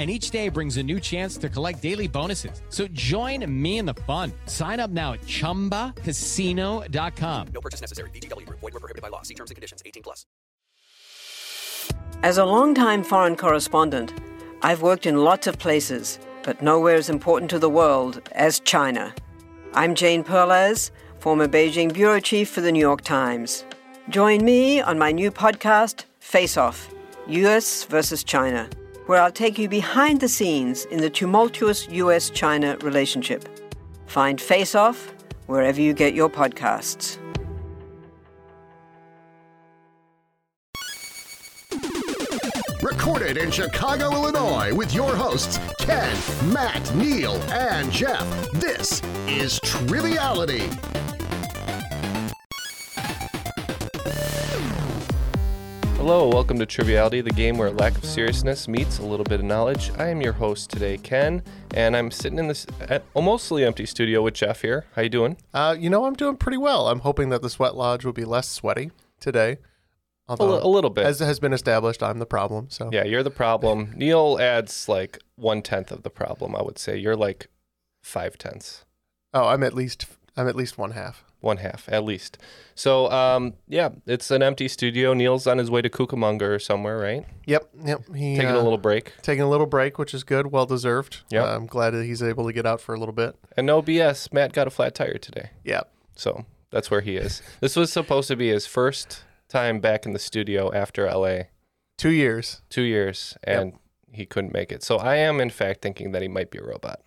and each day brings a new chance to collect daily bonuses. So join me in the fun. Sign up now at ChumbaCasino.com. No purchase necessary. VGW. Void were prohibited by law. See terms and conditions. 18 plus. As a longtime foreign correspondent, I've worked in lots of places, but nowhere as important to the world as China. I'm Jane Perlez, former Beijing bureau chief for the New York Times. Join me on my new podcast, Face Off: US versus China where I'll take you behind the scenes in the tumultuous US China relationship. Find Face Off wherever you get your podcasts. Recorded in Chicago, Illinois, with your hosts, Ken, Matt, Neil, and Jeff. This is Triviality. Hello, welcome to Triviality, the game where lack of seriousness meets a little bit of knowledge. I am your host today, Ken, and I'm sitting in this mostly empty studio with Jeff here. How you doing? Uh, you know, I'm doing pretty well. I'm hoping that the sweat lodge will be less sweaty today. A, li- a little bit. As has been established, I'm the problem. So yeah, you're the problem. Neil adds like one tenth of the problem. I would say you're like five tenths. Oh, I'm at least I'm at least one half one half at least. So um, yeah, it's an empty studio. Neil's on his way to Cucamonga or somewhere, right? Yep, yep. He, taking uh, a little break. Taking a little break, which is good, well deserved. Yeah, uh, I'm glad that he's able to get out for a little bit. And no BS, Matt got a flat tire today. Yeah. So that's where he is. this was supposed to be his first time back in the studio after LA. Two years. Two years, and yep. he couldn't make it. So I am in fact thinking that he might be a robot.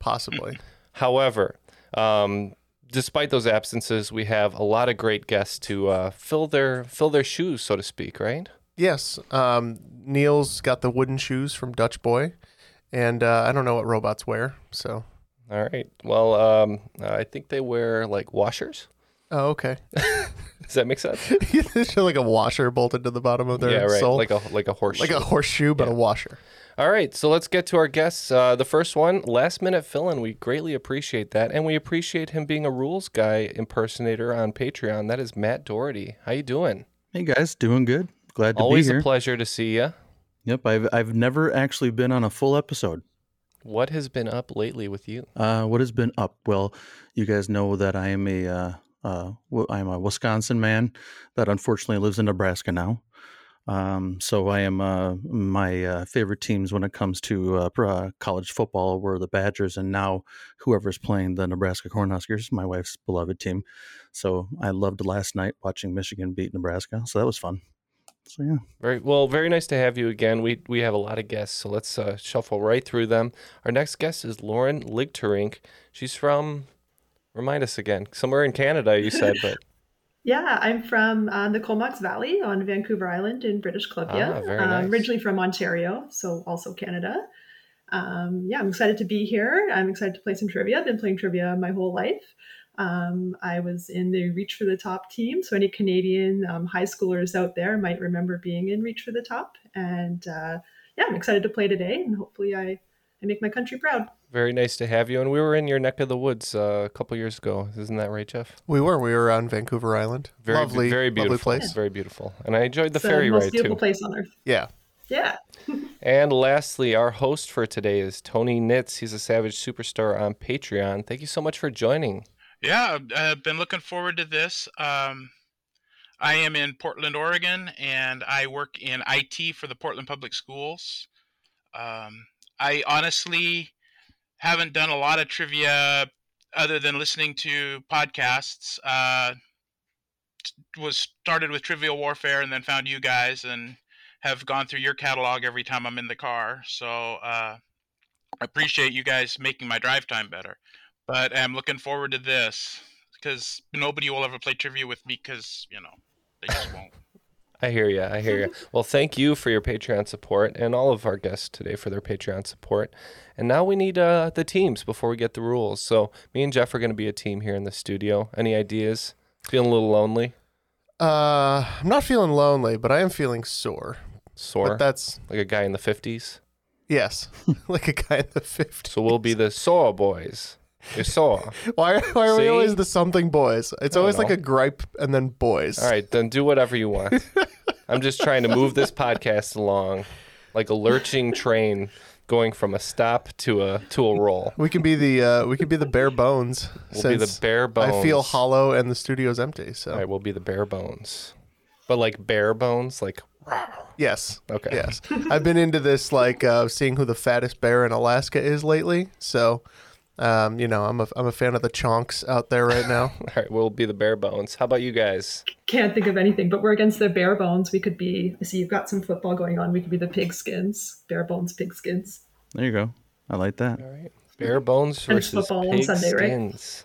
Possibly. However, um, despite those absences, we have a lot of great guests to uh, fill their fill their shoes, so to speak, right? Yes. Um, Neil's got the wooden shoes from Dutch Boy, and uh, I don't know what robots wear. So. All right. Well, um, I think they wear like washers. Oh, okay. Does that make sense? It's like a washer bolted to the bottom of their yeah, right. sole, like a like a horseshoe, like a horseshoe, but yeah. a washer. All right, so let's get to our guests. Uh, the first one, last minute fill in. We greatly appreciate that, and we appreciate him being a rules guy impersonator on Patreon. That is Matt Doherty. How you doing? Hey guys, doing good. Glad to Always be here. Always a pleasure to see you. Yep, I've I've never actually been on a full episode. What has been up lately with you? Uh, what has been up? Well, you guys know that I am a uh, uh, I'm a Wisconsin man that unfortunately lives in Nebraska now. Um, so I am uh, my uh, favorite teams when it comes to uh, uh, college football were the Badgers, and now whoever's playing the Nebraska Cornhuskers, my wife's beloved team. So I loved last night watching Michigan beat Nebraska. So that was fun. So yeah, very well, very nice to have you again. We we have a lot of guests, so let's uh, shuffle right through them. Our next guest is Lauren Ligterink. She's from, remind us again, somewhere in Canada. You said, but. Yeah, I'm from uh, the Comox Valley on Vancouver Island in British Columbia. Ah, um, nice. originally from Ontario, so also Canada. Um, yeah, I'm excited to be here. I'm excited to play some trivia. I've been playing trivia my whole life. Um, I was in the Reach for the Top team, so any Canadian um, high schoolers out there might remember being in Reach for the Top. And uh, yeah, I'm excited to play today, and hopefully I, I make my country proud. Very nice to have you. And we were in your neck of the woods uh, a couple years ago. Isn't that right, Jeff? We were. We were on Vancouver Island. Very, lovely, very beautiful lovely place. Very beautiful. And I enjoyed the it's ferry the most ride beautiful too. place on earth. Yeah. Yeah. and lastly, our host for today is Tony Nitz. He's a Savage Superstar on Patreon. Thank you so much for joining. Yeah, I've been looking forward to this. Um, I am in Portland, Oregon, and I work in IT for the Portland Public Schools. Um, I honestly haven't done a lot of trivia other than listening to podcasts. Uh, was started with Trivial Warfare and then found you guys and have gone through your catalog every time I'm in the car. So uh, I appreciate you guys making my drive time better. But I'm looking forward to this because nobody will ever play trivia with me because you know they just won't. I hear you. I hear you. Well, thank you for your Patreon support and all of our guests today for their Patreon support. And now we need uh, the teams before we get the rules. So me and Jeff are going to be a team here in the studio. Any ideas? Feeling a little lonely? Uh, I'm not feeling lonely, but I am feeling sore. Sore? But that's like a guy in the 50s? yes, like a guy in the 50s. So we'll be the sore boys. You're sore. Why, why are we always the something boys? It's always like a gripe and then boys. All right, then do whatever you want. I'm just trying to move this podcast along like a lurching train going from a stop to a to a roll. We can be the uh, we can be the bare bones. We'll be the bare I feel hollow and the studio's empty. So All right, we'll be the bare bones. But like bare bones, like yes, okay. yes. I've been into this like uh, seeing who the fattest bear in Alaska is lately. So, um, you know, I'm a I'm a fan of the chonks out there right now. All right, we'll be the bare bones. How about you guys? Can't think of anything, but we're against the bare bones. We could be. I see you've got some football going on. We could be the pigskins. Bare bones, pigskins. There you go. I like that. All right. Bare bones And it's versus football on pig Sunday, right?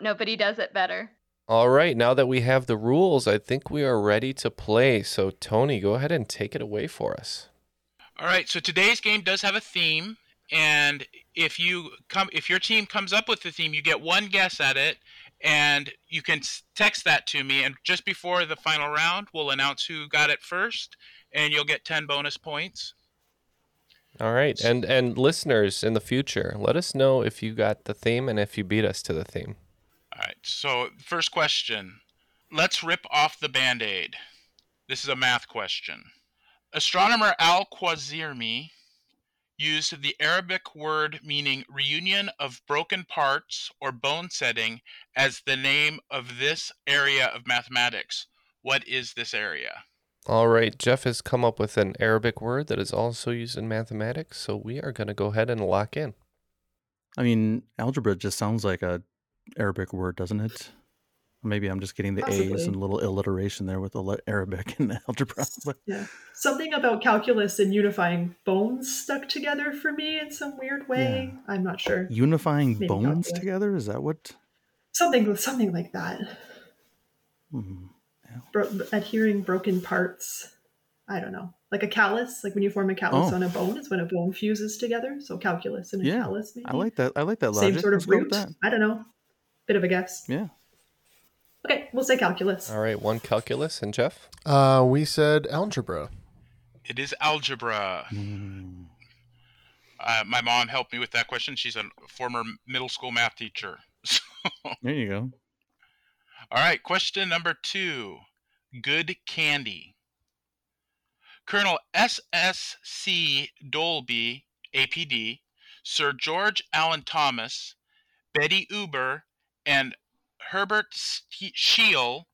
Nobody does it better. All right, now that we have the rules, I think we are ready to play. So, Tony, go ahead and take it away for us. All right, so today's game does have a theme, and if you come, if your team comes up with the theme, you get one guess at it, and you can text that to me. And just before the final round, we'll announce who got it first, and you'll get ten bonus points. All right, and and listeners in the future, let us know if you got the theme and if you beat us to the theme. All right, so first question. Let's rip off the band aid. This is a math question. Astronomer Al Khwarizmi used the Arabic word meaning reunion of broken parts or bone setting as the name of this area of mathematics. What is this area? All right, Jeff has come up with an Arabic word that is also used in mathematics, so we are going to go ahead and lock in. I mean, algebra just sounds like a Arabic word, doesn't it? Maybe I'm just getting the A's and a little alliteration there with the Arabic and the algebra. Yeah. Something about calculus and unifying bones stuck together for me in some weird way. I'm not sure. unifying Maybe bones calculus. together is that what? Something something like that. Hmm. Bro- adhering broken parts. I don't know. Like a callus, like when you form a callus Oh. on a bone, it's when a bone fuses together. So calculus and a Yeah, callus, maybe. I like that. I like that logic. Same sort Let's of root. I don't know. Bit of a guess. Yeah. Okay, we'll say calculus. All right, one calculus and Jeff. Uh, we said algebra. It is algebra. Uh, my mom helped me with that question. She's a former middle school math teacher. There you go. All right, question number two Good candy. Colonel S.S.C. Dolby, APD, Sir George Alan Thomas, Betty Uber, and Herbert Ste- Scheel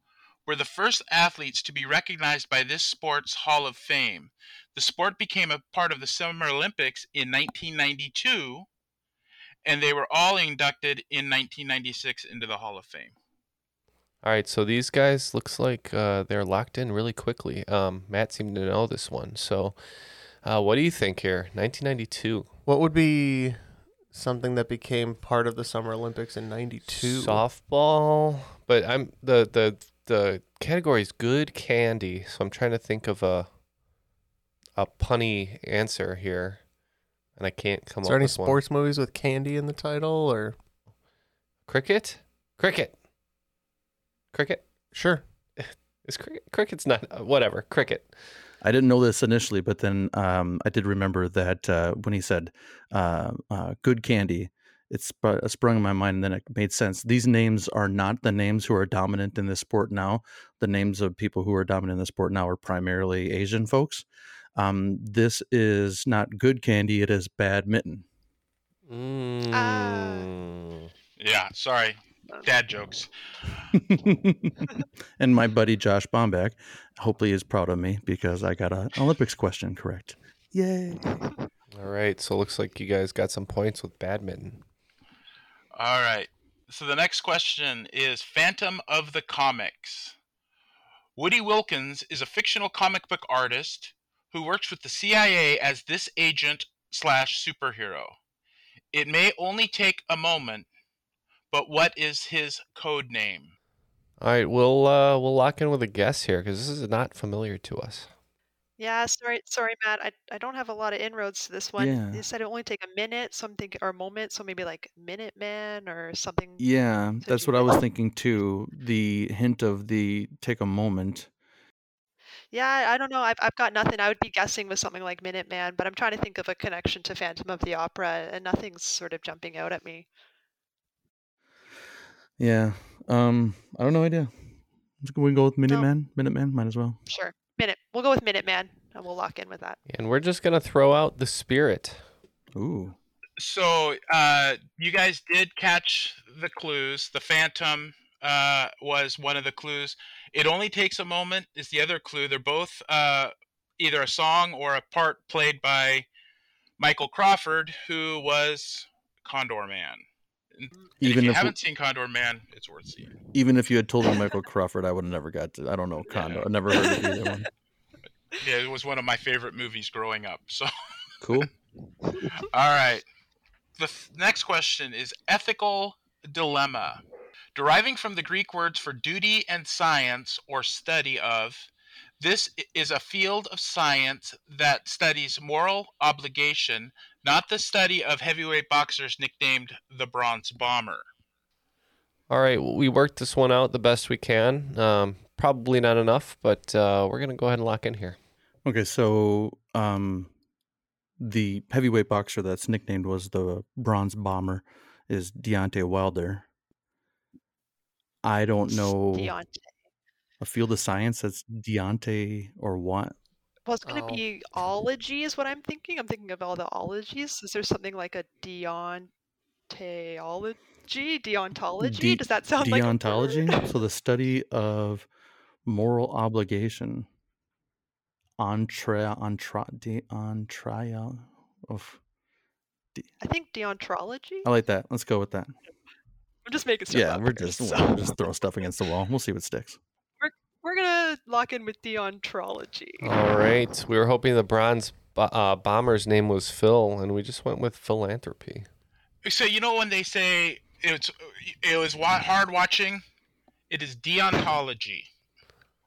were the first athletes to be recognized by this sport's Hall of Fame. The sport became a part of the Summer Olympics in 1992, and they were all inducted in 1996 into the Hall of Fame. All right, so these guys looks like uh, they're locked in really quickly. Um, Matt seemed to know this one. So, uh, what do you think here? 1992. What would be something that became part of the Summer Olympics in '92? Softball, but I'm the the the category is good candy. So I'm trying to think of a a punny answer here, and I can't come Is up there any with one. sports movies with candy in the title, or Cricket, cricket, cricket. sure? Is cricket? Cricket's not uh, whatever. Cricket. I didn't know this initially, but then um, I did remember that uh, when he said uh, uh, "good candy," it sp- sprung in my mind, and then it made sense. These names are not the names who are dominant in this sport now. The names of people who are dominant in the sport now are primarily Asian folks. Um, this is not good candy; it is badminton. Mm. Yeah, sorry. Dad jokes. and my buddy Josh Bombeck, hopefully, is proud of me because I got an Olympics question correct. Yay! All right, so it looks like you guys got some points with badminton. All right. So the next question is Phantom of the Comics. Woody Wilkins is a fictional comic book artist who works with the CIA as this agent slash superhero. It may only take a moment, but what is his code name? All right, we'll uh, we'll lock in with a guess here because this is not familiar to us. Yeah, sorry, sorry, Matt. I, I don't have a lot of inroads to this one. Yeah. You said it only take a minute, so I'm thinking, or a moment, so maybe like Minute Man or something. Yeah, that's do what I was thinking too. The hint of the take a moment. Yeah, I- I don't know. I've, I've got nothing. I would be guessing with something like Minute Man, but I'm trying to think of a connection to Phantom of the Opera, and nothing's sort of jumping out at me. Yeah. Um, I don't know idea. Let's go- We can go with Minuteman. Minuteman, might as well. Sure. Minute. We'll go with Minute Man, and we'll lock in with that. And we're just gonna throw out the spirit. Ooh. So uh, you guys did catch the clues. The Phantom uh, was one of the clues. It only takes a moment is the other clue. They're both uh, either a song or a part played by Michael Crawford, who was Condorman. Even if you if- haven't seen Condorman, it's worth seeing. Even if you had told me Michael Crawford, I would have never got to. I don't know Condo. I never heard of either one. Yeah, it was one of my favorite movies growing up. So, Cool. all right. The th- next question is ethical dilemma. Deriving from the Greek words for duty and science or study of, this is a field of science that studies moral obligation, not the study of heavyweight boxers nicknamed the Bronze Bomber. All right, we worked this one out the best we can. Um, probably not enough, but uh, we're gonna go ahead and lock in here. Okay, so um, the heavyweight boxer that's nicknamed was the Bronze Bomber is Deontay Wilder. I don't know Deontay. a field of science that's Deontay or what. Well, it's going to Oh. be ology, is what I'm thinking. I'm thinking of all the ologies. Is there something like a deontology? Deontology? De- Does that sound like deontology? so the study of moral obligation. Entra, entra, de. Of, I think deontology. I like that. Let's go with that. I'm just making stuff Yeah, up we're just so- we're just throw stuff against the wall. We'll see what sticks. We're gonna lock in with deontology. All right, we were hoping the bronze uh, bomber's name was Phil, and we just went with philanthropy. So you know when they say it's it was wa- hard watching, it is deontology.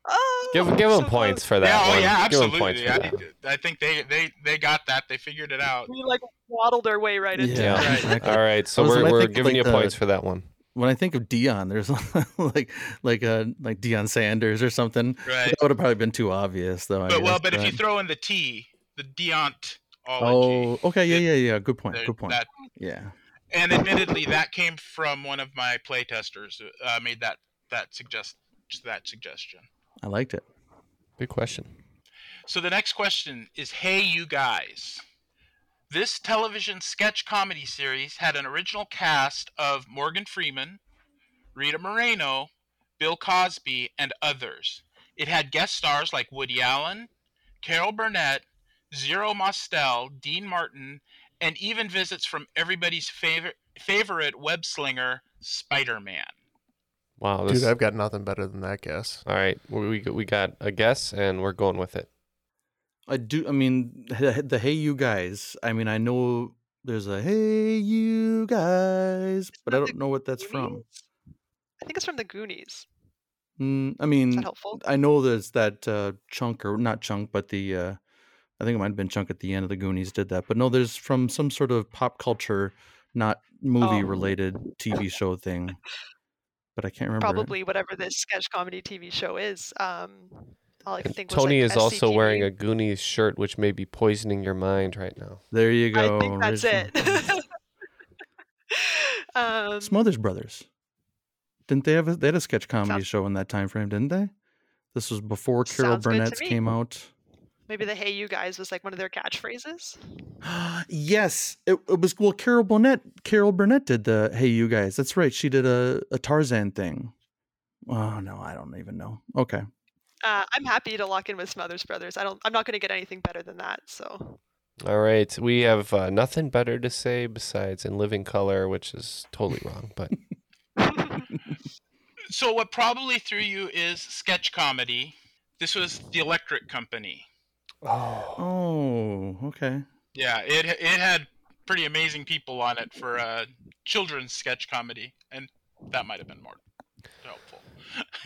Oh, Give give them points for that yeah, one. oh yeah, Give 'em points absolutely. for I, that. I think they, they they got that. They figured it out. We like waddled our way right into Yeah, it. Right. exactly. All right, so Listen, we're we're think, giving like, you the- points for that one. When I think of Dion, there's like like uh like Deion Sanders or something. Right. That would have probably been too obvious, though. I But well, guess, but if you throw in the T, the deontology, oh, okay, yeah, yeah, yeah. Good point. there- Good point. that Yeah. and admittedly that came from one of my playtesters. Uh, made that that suggest that suggestion. I liked it. Good question. So the next question is Hey You Guys. This television sketch comedy series had an original cast of Morgan Freeman, Rita Moreno, Bill Cosby, and others. It had guest stars like Woody Allen, Carol Burnett, Zero Mostel, Dean Martin, and even visits from everybody's favorite favorite web slinger, Spider-Man. Wow, this, Dude, I've got nothing better than that guess. all right, we we we got a guess, and we're going with it. I do. I mean, the, the Hey You Guys. I mean, I know there's a Hey You Guys, but I don't know what that's from. I think it's from the Goonies. Mm, I mean, helpful? I know there's that uh, chunk or not chunk, but the uh, I think it might have been chunk at the end of the Goonies did that. But no, there's from some sort of pop culture, not movie Oh. related TV show thing. But I can't remember. it. Probably whatever this sketch comedy TV show is. Um, all I could And think was Tony like is also wearing a Goonies shirt, which may be poisoning your mind right now. There you go. I think that's original- it. um, Smothers Brothers. Didn't they have a, they had a sketch comedy Sounds- show in that time frame? Didn't they? This was before Carol Sounds Burnett's came out. Maybe the "Hey you guys" was like one of their catchphrases. yes, it, it was well. Carol Burnett. Carol Burnett did the "Hey, you guys." That's right. She did a, a Tarzan thing. Oh no, I don't even know. Okay. Uh, I'm happy to lock in with Smothers Brothers. I don't. I'm not going to get anything better than that. So All right, we have uh, nothing better to say besides "In Living Color," which is totally wrong. But So what probably threw you is sketch comedy. This was the Electric Company. Oh, okay. Yeah, it it had pretty amazing people on it for uh, children's sketch comedy, and that might have been more helpful.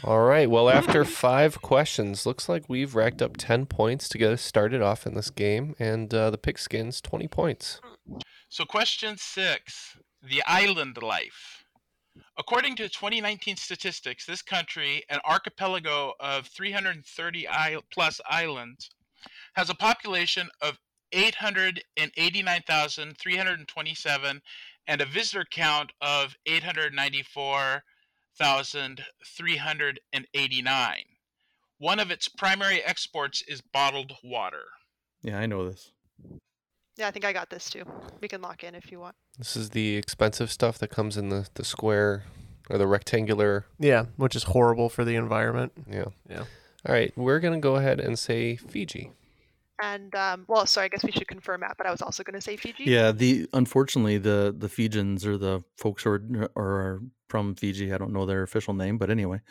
All right, well, after five questions, looks like we've racked up ten points to get us started off in this game, and uh, the Pigskins twenty points. So question six: the island life. According to 2019 statistics, this country, an archipelago of 330 isle- plus islands, has a population of 889,327 and a visitor count of 894,389. One of its primary exports is bottled water. Yeah, I know this. yeah, I think I got this too. We can lock in if you want. This is the expensive stuff that comes in the, the square or the rectangular. Yeah, which is horrible for the environment. Yeah. Yeah. All right, we're gonna go ahead and say Fiji. And um, well, sorry, I guess we should confirm that. But I was also going to say Fiji. Yeah, the unfortunately the the Fijians or the folks who are, are from Fiji, I don't know their official name, but anyway,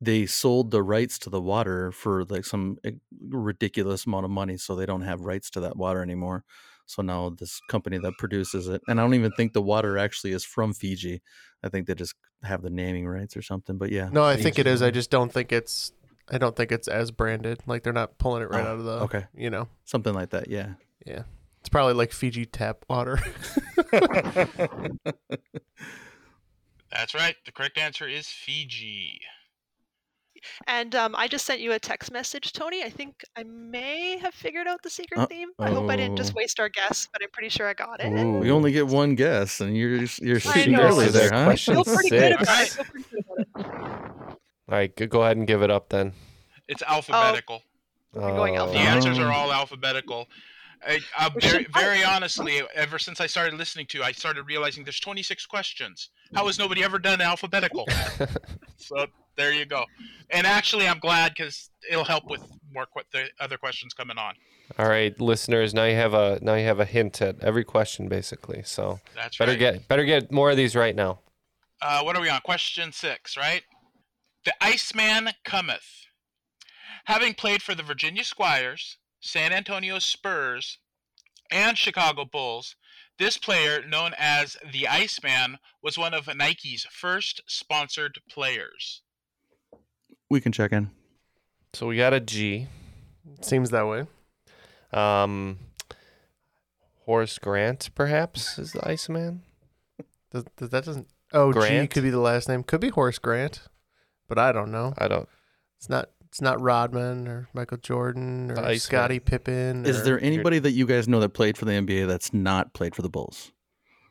they sold the rights to the water for like some eh, ridiculous amount of money, so they don't have rights to that water anymore. So now this company that produces it, and I don't even think the water actually is from Fiji. I think they just have the naming rights or something. But yeah, No, I think it is. I just don't think it's. I don't think it's as branded. Like they're not pulling it right Oh, out of the. okay. You know. something like that. Yeah. Yeah. It's probably like Fiji tap water. That's right. The correct answer is Fiji. And um, I just sent you a text message, Tony. I think I may have figured out the secret Uh, theme. I hope I didn't just oh. waste our guess, but I'm pretty sure I got it. Ooh, we only get one guess, and you're just- you're I shooting early there, huh? question Feel pretty six. about it. Feel pretty good about it. All right, go- go ahead and give it up then. It's alphabetical. We're going The Oh. answers are all alphabetical. I, I We very, very honestly, ever since I started listening to, I started realizing there's 26 questions. How has nobody ever done alphabetical? so there you go. And actually, I'm glad because it'll help with more que- the other questions coming on. All right, listeners. Now you have a now you have a hint at every question, basically. So That's better right. get better get more of these right now. Uh, what are we on? Question six, right? The Iceman cometh. Having played for the Virginia Squires, San Antonio Spurs, and Chicago Bulls, this player, known as the Iceman, was one of Nike's first sponsored players. We can check in. So we got a G. Seems that way. Um, Horace Grant, perhaps, is the Iceman. Does, does that doesn't? Oh, G could be the last name. Could be Horace Grant, but I don't know. I don't. It's not. It's not Rodman or Michael Jordan or Iceman. Scottie Pippen. Is or- there anybody that you guys know that played for the NBA that's not played for the Bulls?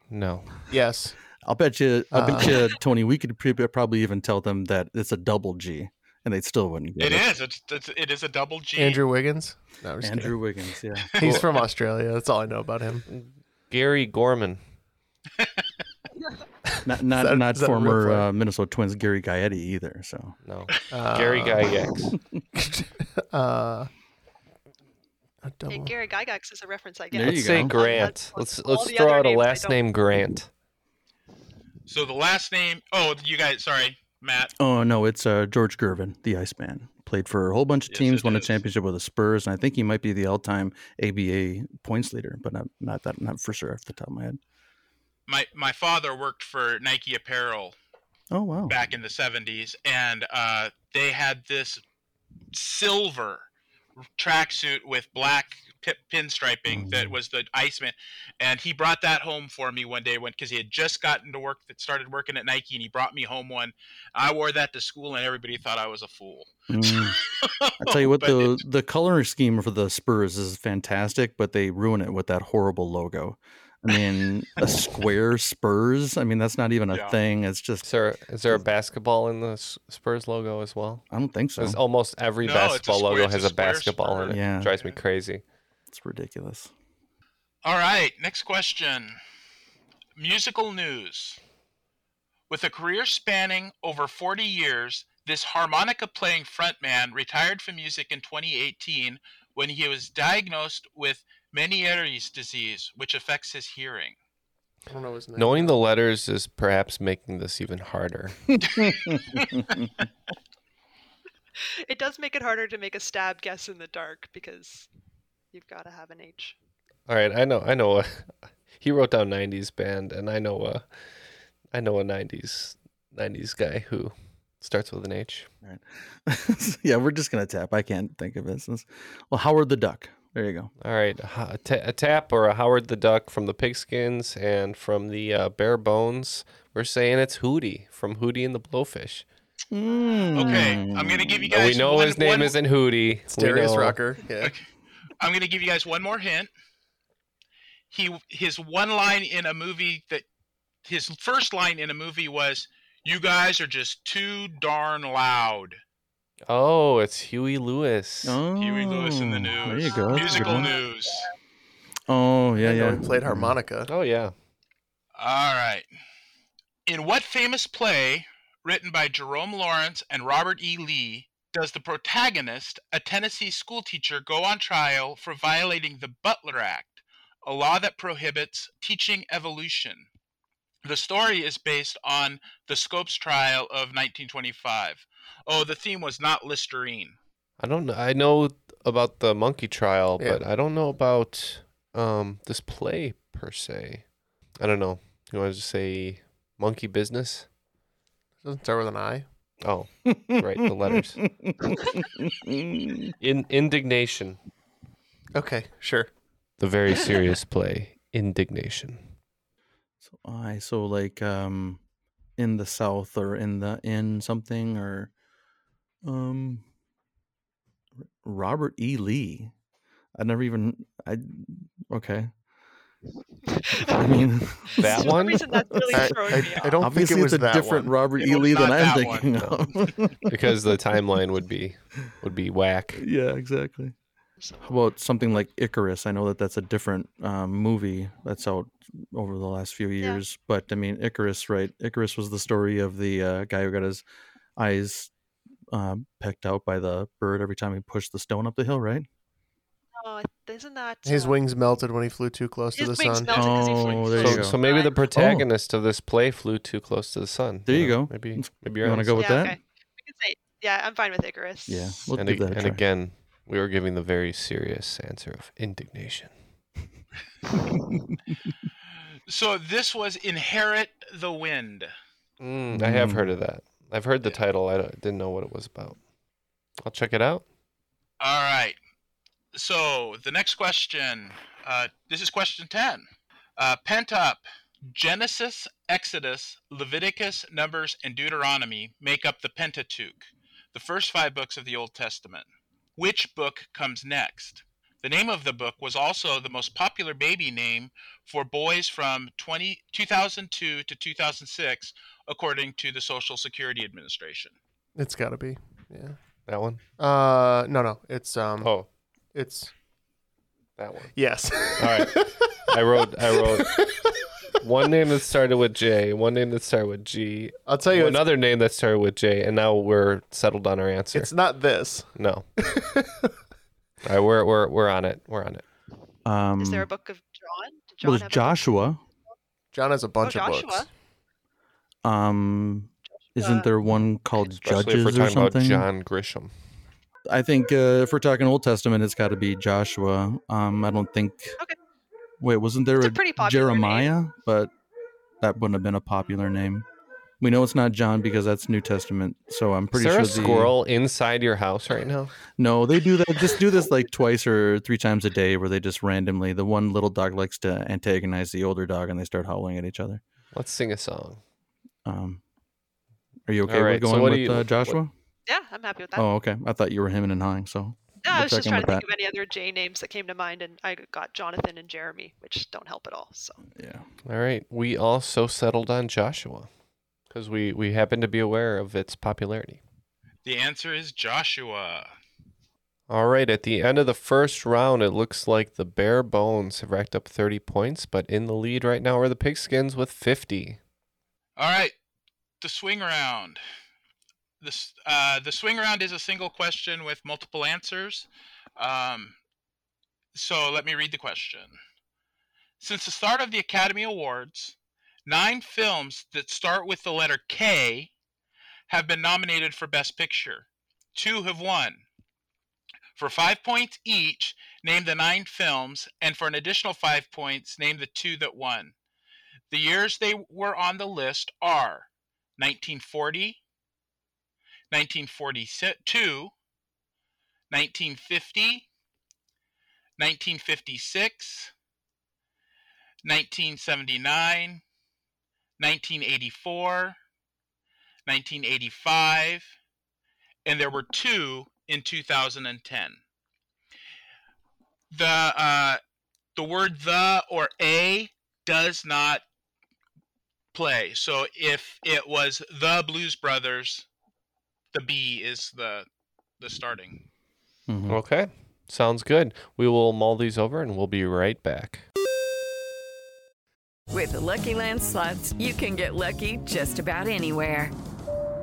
No. Yes. I'll bet you. I bet Uh, you, Tony. We could probably even tell them that it's a double G, and they still wouldn't get It it. is. It's, it's, it is a double G. Andrew Wiggins? No, I'm just Andrew Wiggins. Yeah. kidding. He's from Australia. That's all I know about him. Gary Gorman. Not not that- not is that a real former uh, Minnesota Twins Gary Gaetti either. So No. Uh, Gary Gygax. uh, Hey. Gary Gygax is a reference I get. There Let's say go. Grant. Let's let's other throw out a last name Grant. So the last name. Oh, you guys. Sorry, Matt. Oh no, it's uh, George Gervin, the Iceman. Played for a whole bunch of Yes, teams, it won a championship with the Spurs, and I think he might be the all-time ABA points leader, but not not that not for sure off the top of my head. My my father worked for Nike Apparel Oh wow, back in the 70s and uh, they had this silver tracksuit with black pip pinstriping that was the Iceman and he brought that home for me one day when because he had just gotten to work that started working at Nike and he brought me home one I wore that to school and everybody thought I was a fool Mm. I tell you what, the it- the color scheme for the Spurs is fantastic, but they ruin it with that horrible logo. I mean, a square Spurs. I mean, that's not even a Yeah. thing. It's just Is there is there a basketball in the Spurs logo as well? I don't think so. There's almost every No, basketball square- logo it's a has a, square basketball in it. Spurs. Yeah. drives me crazy. It's ridiculous. All right, next question. Musical news. With a career spanning over 40 years, this harmonica playing frontman retired from music in 2018 when he was diagnosed with Meniere's disease, which affects his hearing. I don't know his name. Knowing the letters is perhaps making this even harder. It does make it harder to make a stab guess in the dark because you've got to have an H. All right, I know, I know. A, he wrote down '90s band, and I know a, I know a '90s '90s guy who starts with an H. Right. yeah, we're just gonna tap. I can't think of it. Since- Well, Howard the Duck. There you go. All right, a, ho- a ta- a tap or a Howard the Duck from the Pigskins and from the uh, Bare Bones. We're saying it's Hootie from Hootie and the Blowfish. Okay, I'm going to give you And guys we know one, his name one- isn't Hootie. It's We Darius know- Rucker. Yeah. I'm going to give you guys one more hint. He his one line in a movie that his first line in a movie was you guys are just too darn loud. Oh, it's Huey Lewis. Oh, Huey Lewis in the news. There you go. That's Musical news. Oh yeah, I uh, yeah. he played harmonica. Oh yeah. All right. In what famous play, written by Jerome Lawrence and Robert E. Lee, does the protagonist, a Tennessee schoolteacher, go on trial for violating the Butler Act, a law that prohibits teaching evolution? The story is based on the Scopes trial of 1925. Oh, the theme was not Listerine. I don't know. I know about the monkey trial, Yeah. but I don't know about um this play per se. I don't know. You want to say monkey business? Doesn't start with an I. Oh, right, the letters. In indignation, Okay, sure. the very serious play, indignation. So I so like um in the south or in the in something or um Robert E. Lee. I never even I okay. I mean That one? reason that's really I, throwing I, me I off. don't obviously think it was it's a that different one. Robert It E. Lee than I'm that thinking of. Because the timeline would be would be whack. yeah, exactly. How about something like Icarus? I know that that's a different um, movie that's out over the last few Yeah. years, but I mean, Icarus, right? Icarus was the story of the uh, guy who got his eyes uh, pecked out by the bird every time he pushed the stone up the hill, right? Oh, isn't that His uh, wings melted when he flew too close to the sun. melted 'cause he flew Oh, there you So, go. so maybe the Right. protagonist of this play flew too close to the sun. There you know? go. Maybe maybe you wanna go with yeah, that? Okay. We can say, yeah, I'm fine with Icarus. Yeah, we'll and, give ag- that a and try. again, we were giving the very serious answer of indignation. So this was Inherit the Wind. Mm, I have heard of that. I've heard the title. I didn't know what it was about. I'll check it out. All right. So the next question. Uh, this is question ten. Uh, pent up. Genesis, Exodus, Leviticus, Numbers, and Deuteronomy make up the Pentateuch, the first five books of the Old Testament. Which book comes next? The name of the book was also the most popular baby name for boys from 20, 2002 to 2006, according to the Social Security Administration. It's got to be. Yeah. That one? Uh, no, no. It's um. Oh, It's that one. yes. All right. I wrote. I wrote one name that started with J, one name that started with G, I'll tell you. It's, another name that started with J, and now we're settled on our answer. it's not this. no. All right, we're we're we're on it. We're on it. Um, Is there a book of John? Did John well, there's have a book? Joshua. John has a bunch oh, of Joshua. books. Um, isn't there one called Especially if we're Judges or talking about something? John Grisham. I think uh, if we're talking Old Testament, it's got to be Joshua. Um, I don't think. Okay. Wait, wasn't there It's a a, pretty popular name. Jeremiah? But that wouldn't have been a popular name. We know it's not John because that's New Testament. So I'm pretty sure. Is there sure a squirrel inside your house right now? No, they do that. Just do this like twice or three times a day, where they just randomly the one little dog likes to antagonize the older dog, and they start howling at each other. Let's sing a song. Um, are you okay All with right, so going what with you- uh, what- Joshua? Yeah, I'm happy with that. Oh, okay. I thought you were him and hawing. So No, I was just trying to with think of any other J names that came to mind, and I got Jonathan and Jeremy, which don't help at all. So Yeah. All right. We also settled on Joshua because we, we happen to be aware of its popularity. The answer is Joshua. All right. At the end of the first round, it looks like the Bare Bones have racked up 30 points, but in the lead right now are the Pigskins with 50. All right, the swing round. This uh, the swing round is a single question with multiple answers. Um, so let me read the question. Since the start of the Academy Awards, nine films that start with the letter K have been nominated for Best Picture. Two have won. For five points each, name the nine films, and for an additional five points, name the two that won. The years they were on the list are 1940, 1942, 1950, 1956, 1979, 1984, 1985, and there were two in 2010. The uh, the word the or a does not play. So if it was the Blues Brothers, the B is the the starting. Mhm. Okay. Sounds good. We will mull these over and we'll be right back. With the Lucky Land slots, you can get lucky just about anywhere.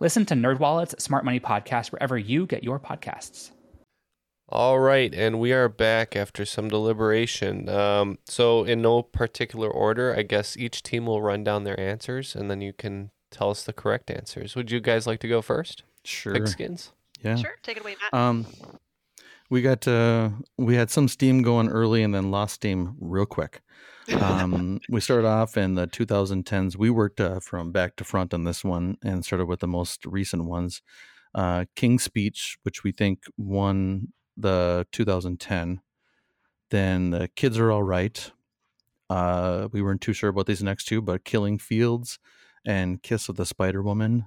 Listen to NerdWallet's Smart Money Podcast wherever you get your podcasts. All right, and we are back after some deliberation. Um, so, in no particular order, I guess each team will run down their answers, and then you can tell us the correct answers. Would you guys like to go first? Sure. Pigskins. Yeah. Sure, take it away, Matt. Um, we got uh, we had some steam going early and then lost steam real quick. Um, we started off in the 2010s. We worked uh, from back to front on this one and started with the most recent ones. Uh, King's Speech, which we think won the 2010. Then the Kids Are All Right. Uh, we weren't too sure about these next two, but Killing Fields and Kiss of the Spider Woman.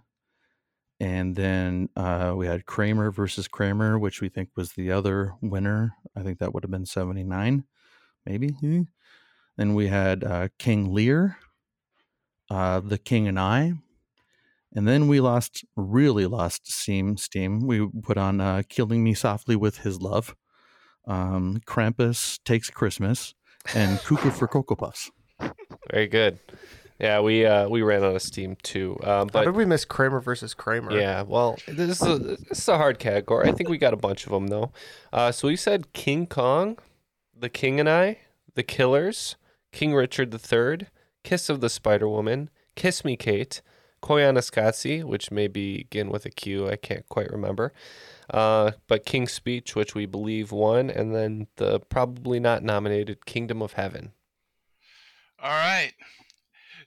And then uh, we had Kramer versus Kramer, which we think was the other winner. I think that would have been 79, maybe. Hmm. Then we had uh, King Lear, uh, The King and I. And then we lost, really lost steam. Steam. We put on uh, "Killing Me Softly with His Love," um, "Krampus Takes Christmas," and "Cuckoo for Cocoa Puffs." Very good. Yeah, we uh, we ran out of steam too. Um, but did we missed Kramer versus Kramer? Yeah, well, this is a, this is a hard category. I think we got a bunch of them though. Uh, so we said King Kong, The King and I, The Killers, King Richard III, Kiss of the Spider Woman, Kiss Me Kate, Koyaanisqatsi, which may begin with a Q. I can't quite remember. Uh, but King's Speech, which we believe won, and then the probably not nominated Kingdom of Heaven. All right.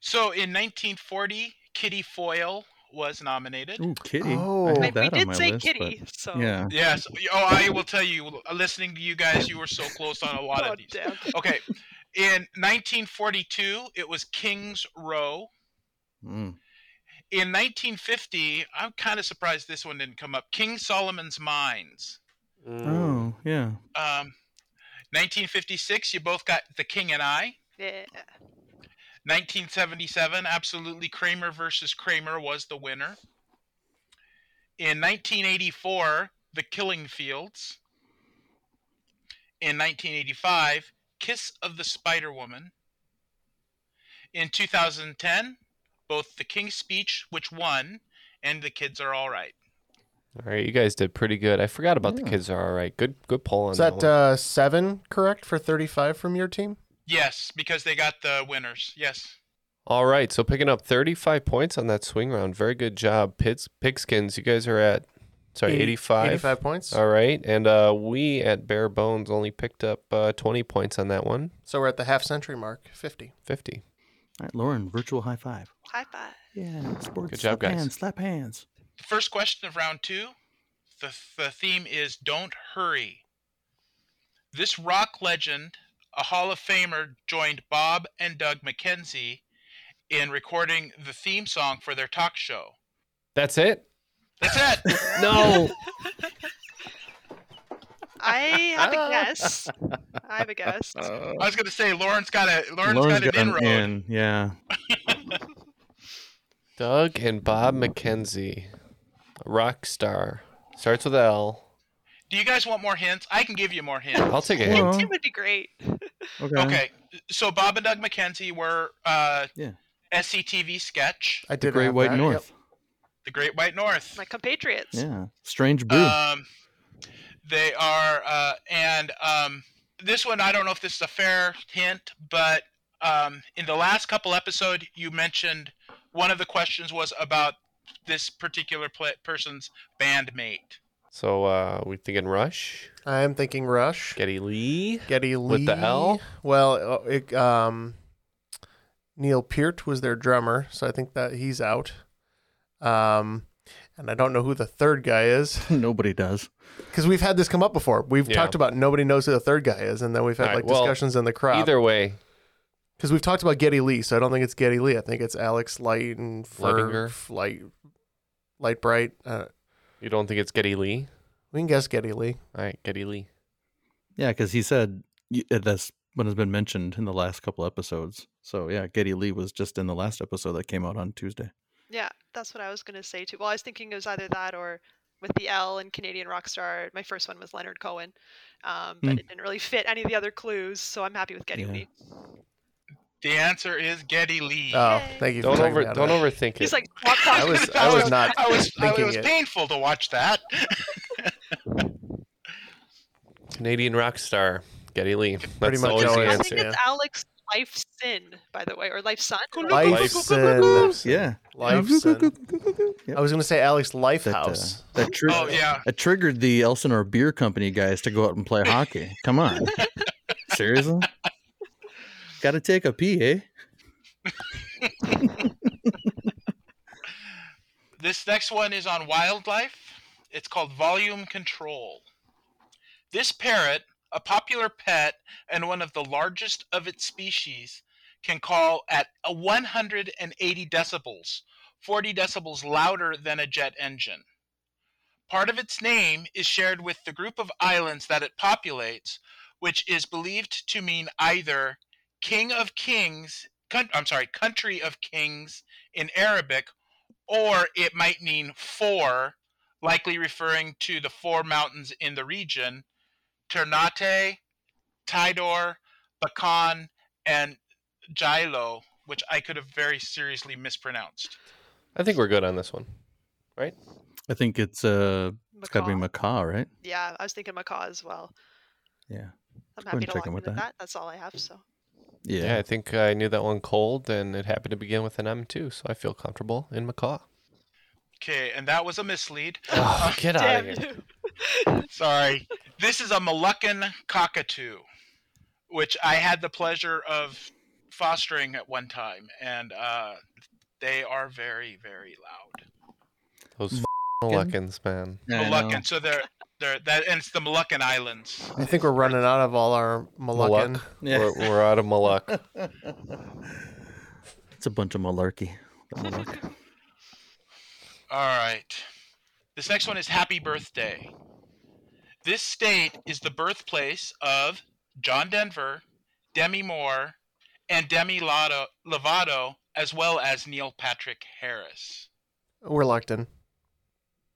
So in 1940, Kitty Foyle was nominated. Ooh, Kitty. Oh. I We- we that on did my say list, Kitty, but- so- yeah. Yes. Oh, I will tell you. Listening to you guys, you were so close on a lot Oh, of these. damn. Okay. In 1942, it was King's Row. Mm. In 1950, I'm kind of surprised this one didn't come up. King Solomon's Mines. Oh, yeah. Um, 1956, you both got The King and I. Yeah. 1977, absolutely Kramer versus Kramer was the winner. In 1984, The Killing Fields. In 1985, Kiss of the Spider Woman. In 2010, both The King's Speech, which won, and The Kids Are All Right. All right, you guys did pretty good. I forgot about the kids are all right. Good, good poll on Is that. that uh, seven correct for 35 from your team? Yes, because they got the winners. Yes. All right, so picking up 35 points on that swing round. Very good job, Pits, Pigskins. You guys are at sorry, 80 85. 85 points. All right, and uh, we at Bare Bones only picked up uh, 20 points on that one. So we're at the half century mark, 50. 50. All right, Lauren, virtual high five. High five. Yeah, sports. Good job, slap guys. Hands, slap hands. First question of round two. The, the theme is Don't Hurry. This rock legend, a Hall of Famer, joined Bob and Doug McKenzie in recording the theme song for their talk show. That's it? That's it. No. I have a guess. I have a guess. I was going to say Lauren's got a Lauren's, Lauren's got an got inroad. an in. Yeah. Doug and Bob McKenzie. Rock star. Starts with L. Do you guys want more hints? I can give you more hints. I'll take a Well, hint. It would be great. Okay. Okay, so Bob and Doug McKenzie were uh, Yeah. SCTV sketch, I The did Great White that, North. The Great White North. My compatriots. Yeah. Strange brew. Um, they are, uh, and um, this one I don't know if this is a fair hint, but um, in the last couple episode you mentioned one of the questions was about this particular pla person's bandmate. So uh, we thinking Rush, I am thinking Rush. Geddy Lee. Geddy Lee. With the L? Well, uh, it, um, Neil Peart was their drummer, so I think that he's out. Um, and I don't know who the third guy is Nobody does. because we've had this come up before. We've Yeah. talked about nobody knows who the third guy is, and then we've had All right, like well, discussions in the crowd. Either way, because we've talked about Geddy Lee, so I don't think it's Geddy Lee. I think it's Alex Light and Lightinger? Light, Light Bright. Uh, you don't think it's Geddy Lee? we can guess Geddy Lee. All right, Geddy Lee. Yeah, because he said y- uh, that's what has been mentioned in the last couple episodes. So yeah, Geddy Lee was just in the last episode that came out on Tuesday. Yeah, that's what I was going to say too. Well, I was thinking it was either that or with the L and Canadian rock star. My first one was Leonard Cohen, um, but Hmm. it didn't really fit any of the other clues, so I'm happy with Geddy Yeah. Lee. The answer is Geddy Lee. Oh, thank you. Don't for over about don't it. overthink it. He's it. like, walk, I was I was not I was, I, thinking it was it. painful to watch that. Canadian rock star, Geddy Lee. That's Pretty much always the always. I think it's Alex Life Sin, by the way, or Life Son. Lifeson. Yeah. Lifeson. Yep. I was going to say Alex That, uh, that, tri- Oh, yeah. that triggered the Elsinore Beer Company guys to go out and play hockey. Come on. Seriously? Got to take a pee, eh? This next one is on wildlife. It's called Volume Control. This parrot, a popular pet and one of the largest of its species, can call at a 180 decibels, 40 decibels louder than a jet engine. Part of its name is shared with the group of islands that it populates, which is believed to mean either King of Kings, I'm sorry, Country of Kings in Arabic, or it might mean four, likely referring to the four mountains in the region Ternate, Tidor, Bacan, and Jailo, which I could have very seriously mispronounced. I think we're good on this one, right? I think it's uh it's got to be Macaw. macaw, right? Yeah, I was thinking macaw as well. Yeah. I'm go ahead happy to check lock in in with with that. that. That's all I have. So Yeah. Yeah, I think I knew that one cold, and it happened to begin with an M too, so I feel comfortable in macaw. Okay, and that was a mislead. Oh, get out of here! Sorry. This is a Moluccan cockatoo, which I had the pleasure of fostering at one time, and uh, they are very, very loud. Those Moluccans, man. I know. Moluccan. So they're There, that and it's the Moluccan Islands. I think we're running out of all our Moluccan. We're, we're out of Molucca. It's a bunch of malarkey. The Malak. All right. This next one is Happy Birthday. This state is the birthplace of John Denver, Demi Moore, and Demi Lovato, Lovato as well as Neil Patrick Harris. We're locked in.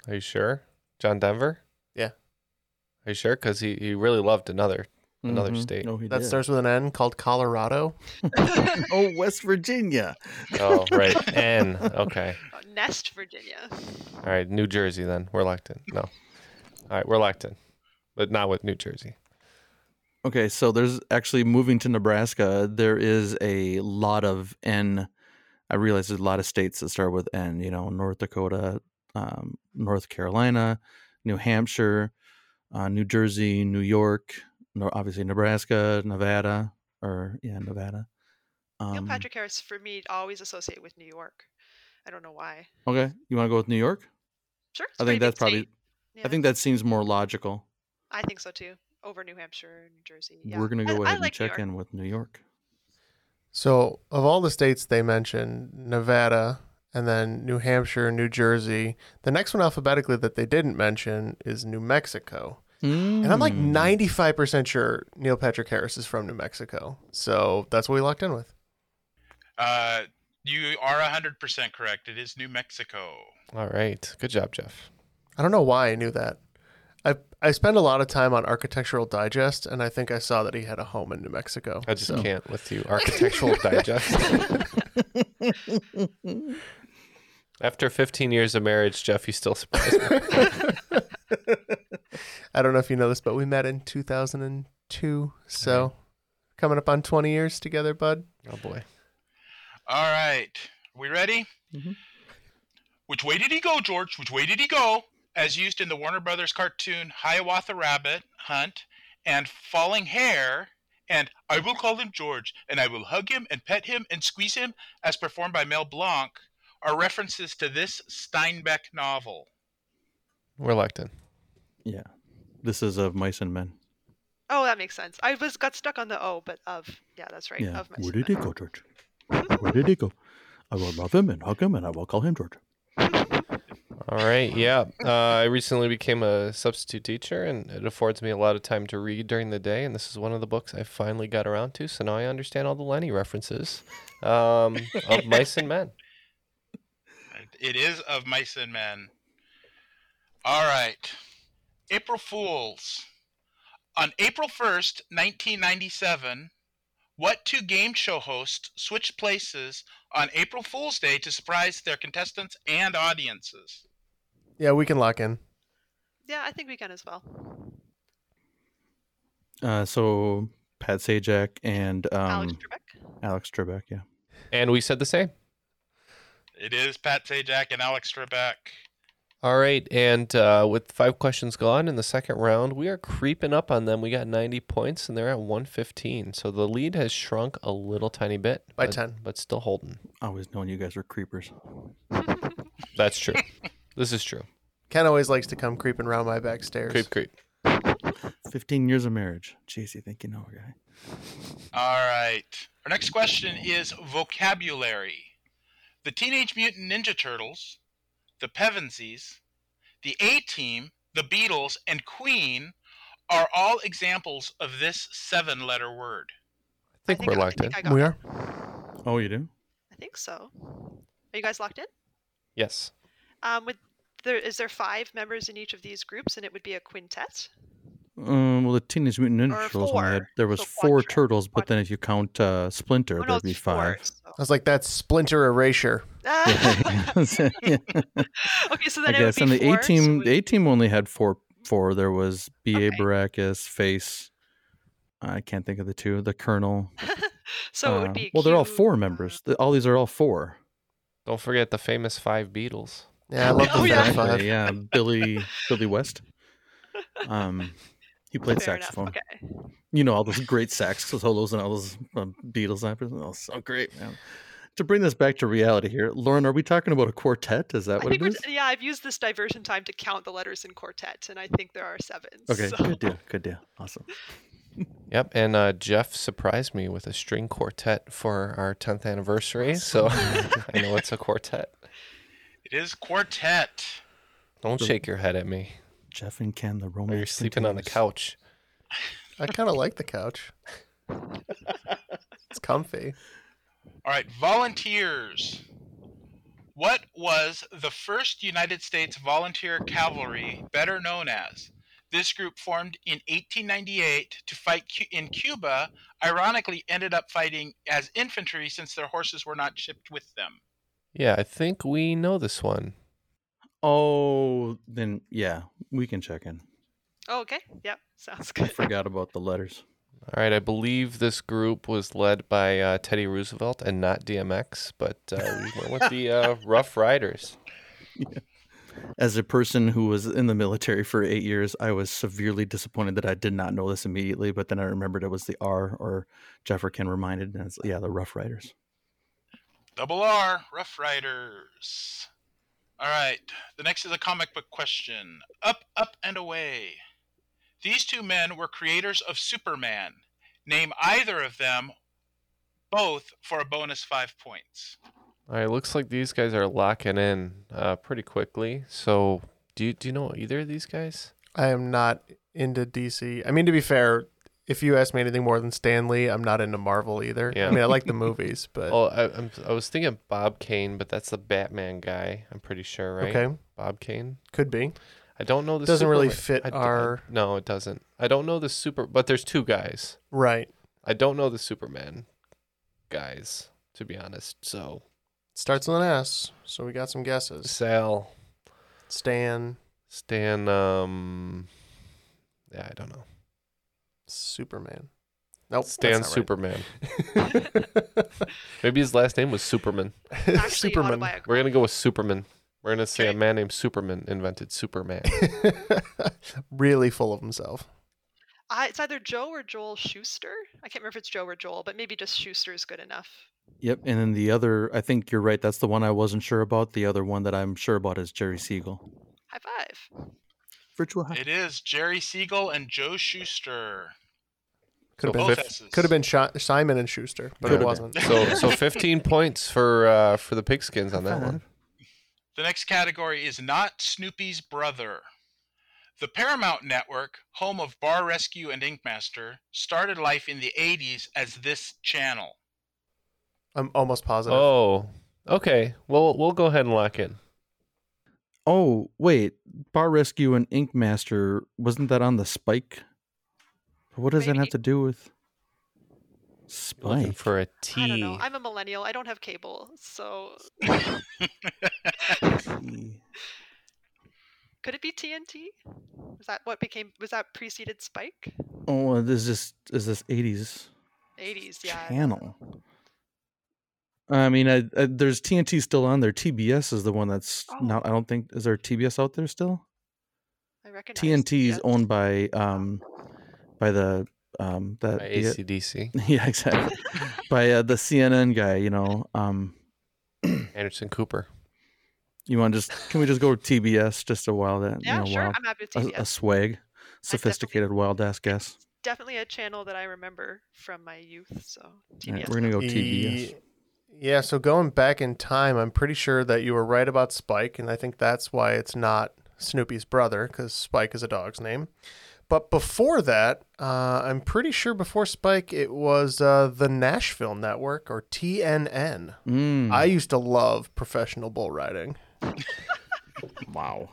Are you sure? John Denver? Yeah. Are you sure? Because he, he really loved another another Mhm. state. He That did. starts with an N called Colorado. oh, West Virginia. Oh, right. N. Okay. Nest, Virginia. All right. New Jersey then. We're locked in. No. All right. We're locked in. But not with New Jersey. Okay, so there's actually moving to Nebraska. There is a lot of N. I realize there's a lot of states that start with N. You know, North Dakota, um, North Carolina, New Hampshire, uh, New Jersey, New York, no, obviously Nebraska, Nevada, or yeah, Nevada. Neil Um, Patrick Harris, for me, always associate with New York. I don't know why. okay, you want to go with New York? Sure. it's I a pretty think that's probably. state. I think that seems more logical. I think so too. Over New Hampshire, New Jersey. Yeah. We're gonna I- go I ahead and like New check in with New York. So, of all the states they mentioned, Nevada and then New Hampshire, New Jersey. The next one alphabetically that they didn't mention is New Mexico. And I'm like Mm. 95% sure Neil Patrick Harris is from New Mexico. So that's what we locked in with. Uh, you are 100% correct. It is New Mexico. All right. Good job, Jeff. I don't know why I knew that. I I spend a lot of time on Architectural Digest, and I think I saw that he had a home in New Mexico. I just so- can't with you. Architectural Digest. After 15 years of marriage, Jeff, you still surprise me. I don't know if you know this, but we met in 2002. So coming up on 20 years together, bud. Oh, boy. All right. We ready? Mm-hmm. Which way did he go, George? Which way did he go? As used in the Warner Brothers cartoon Hiawatha Rabbit Hunt and Falling Hare and I will call him George and I will hug him and pet him and squeeze him as performed by Mel Blanc are references to this Steinbeck novel. We're locked in. Yeah, this is of Mice and Men. Oh, that makes sense. I was got stuck on the O, but of yeah, that's right. Yeah. Of Where did he go, George? Where did he go? I will love him and hug him, and I will call him George. All right. Yeah. Uh, I recently became a substitute teacher, and it affords me a lot of time to read during the day. And this is one of the books I finally got around to. So now I understand all the Lenny references um, of Mice and Men. It is of Mice and Men. All right. April Fools. On April 1st, 1997, what two game show hosts switched places on April Fool's Day to surprise their contestants and audiences? Yeah, we can lock in. Yeah, I think we can as well. Uh, so Pat Sajak and um, Alex Trebek. Alex Trebek, yeah. And we said the same. It is Pat Sajak and Alex Trebek. All right. And uh, with five questions gone in the second round, we are creeping up on them. We got 90 points, and they're at 115. So the lead has shrunk a little tiny bit. By but, 10. But still holding. I always known you guys were creepers. That's true. this is true. Ken always likes to come creeping around my back stairs. Creep, creep. 15 years of marriage. Jeez, you think you know a guy. All right. Our next question is vocabulary. The Teenage Mutant Ninja Turtles, the Pevensies, the A Team, the Beatles, and Queen are all examples of this seven letter word. I think, we're locked in. I got We are. Oh, you do? I think so. Are you guys locked in? Yes. Um, with there is there five members in each of these groups, and it would be a quintet. Um, well, the Teenage Mutant Ninja Or Turtles only had there was So four turtles, but then if you count uh, Splinter, Oh, no, there'd be it's four, five. so- I was like, that's Splinter Erasure. Ah, Yeah. okay, so I then it would guess, be and the four. A so team, would- the A team only had four. Four. There was B. A. Okay. Baracus, Face. I can't think of the two. The Colonel. so it uh, would be. well, they're all four members. The- All these are all four. Don't forget the famous five Beatles. Yeah, I love the Oh, yeah. Five. yeah, Billy Billy West. Um, he played Fair saxophone. Okay. You know all those great sax solos and all those um, Beatles rappers. Oh, so great, man. to bring this back to reality here, Lauren, are we talking about a quartet? Is that I what think it we're, yeah, I've used this diversion time to count the letters in quartet, and I think there are seven. Okay, so- good deal. Good deal. Awesome. Yep, and uh, Jeff surprised me with a string quartet for our 10th anniversary, so I know it's a quartet. It is quartet. Don't shake your head at me. Jeff and Ken, the Or you're sleeping on the couch. I kind of like the couch. it's comfy. All right, volunteers. What was the first United States Volunteer Cavalry, better known as? This group formed in 1898 to fight in Cuba, ironically ended up fighting as infantry since their horses were not shipped with them. Yeah, I think we know this one. Oh, then yeah, we can check in. Oh, okay. Yep. Sounds I good. forgot about the letters. All right, I believe this group was led by uh, Teddy Roosevelt and not DMX, but uh, we went with the uh, Rough Riders. As a person who was in the military for eight years, I was severely disappointed that I did not know this immediately. But then I remembered it was the R, or Jeff or Ken reminded, and it's yeah, the Rough Riders. Double R, Rough Riders. All right, the next is a comic book question. Up, up, and away. These two men were creators of Superman. Name either of them, both for a bonus five points. All right, looks like these guys are locking in uh, pretty quickly. So, do you do you know either of these guys? I am not into DC. I mean, to be fair, if you ask me anything more than Stanley, I'm not into Marvel either. Yeah. I mean, I like the movies, but Oh, I, I'm, I was thinking Bob Kane, but that's the Batman guy. I'm pretty sure, right? Okay. Bob Kane. could be. I don't know the. Doesn't really fit I d- I- our- no, it doesn't. I don't know the super, but there's two guys. Right. I don't know the Superman guys, to be honest. So Starts with an S, so we got some guesses. Sal, Stan, Stan. Um, yeah, I don't know. Superman. Nope. that's Stan not right. Superman. Maybe his last name was Superman. Actually, Superman. We're gonna go with Superman. We're gonna say a man named Superman invented Superman. really full of himself. I, it's either Joe or Joel Shuster. I can't remember if it's Joe or Joel, but maybe just Shuster is good enough. Yep, and then the other, I think you're right. That's the one I wasn't sure about. The other one that I'm sure about is Jerry Siegel. High five. Virtual high. It is Jerry Siegel and Joe Shuster. Could So have been, both could have been Shi- Simon and Schuster, but Could've it wasn't. So so 15 points for uh, for the pigskins on that one. The next category is not Snoopy's brother. The Paramount Network, home of Bar Rescue and Ink Master, started life in the 80s as this channel. I'm almost positive. Oh, okay. Well, we'll go ahead and lock in. Oh, wait. Bar Rescue and Ink Master, wasn't that on the Spike? What does that have to do with Looking Spike? for a T. I don't know. I'm a millennial. I don't have cable, so could it be TNT? Was that what became? Was that preceded Spike? Oh, this is is this 80s 80s, yeah. channel. I mean, I, I, there's TNT still on there. TBS is the one that's Oh. not. I don't think is there TBS out there still. I recognize TNT is owned by um by the um that By the- AC/DC. yeah, exactly. by uh, the CNN guy, you know. Um, Anderson Cooper. you want to just can we just go with TBS just a wild that Yeah, you know sure, wild I'm happy with a, TBS. a swag, sophisticated wild ass guess. Definitely a channel that I remember from my youth. So TBS. right, we're gonna go TBS. Ye- Yeah, so going back in time, I'm pretty sure that you were right about Spike, and I think that's why it's not Snoopy's brother, because Spike is a dog's name. But before that, uh, I'm pretty sure before Spike, it was uh, the Nashville Network, or TNN. Mm. I used to love professional bull riding. wow.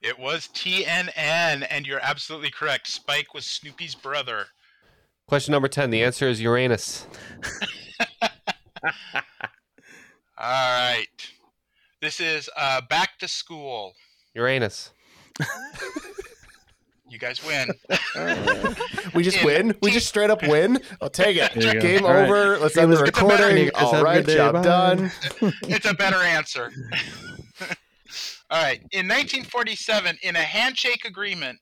It was TNN, and you're absolutely correct. Spike was Snoopy's brother. Question number 10. The answer is Uranus. All right. This is uh, back to school. Uranus. You guys win. We just In win. We just straight up win. I'll take it. There you go. Game All right. over. Let's end the was- It's recording. You guys have All a right, day. job Bye. done. it's a better answer. All right. In 1947, in a handshake agreement,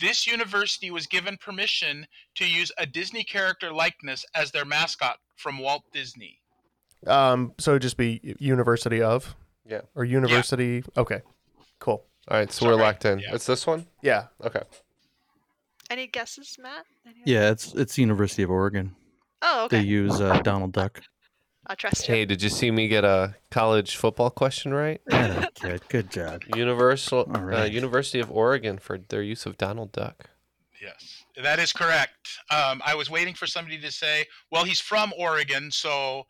this university was given permission to use a Disney character likeness as their mascot from Walt Disney. Um, so it'd just be University of. Yeah. Or University. Okay. Cool. All right, so we're locked in. It's this one. Yeah. Okay. Any guesses, Matt? Any- Yeah, it's it's University of Oregon. Oh, okay. They use uh, Donald Duck. I trust you. Hey, did you see me get a college football question right? Atta kid, good job. Universal uh. University of Oregon for their use of Donald Duck. Yes, that is correct. Um, I was waiting for somebody to say, "Well, he's from Oregon, so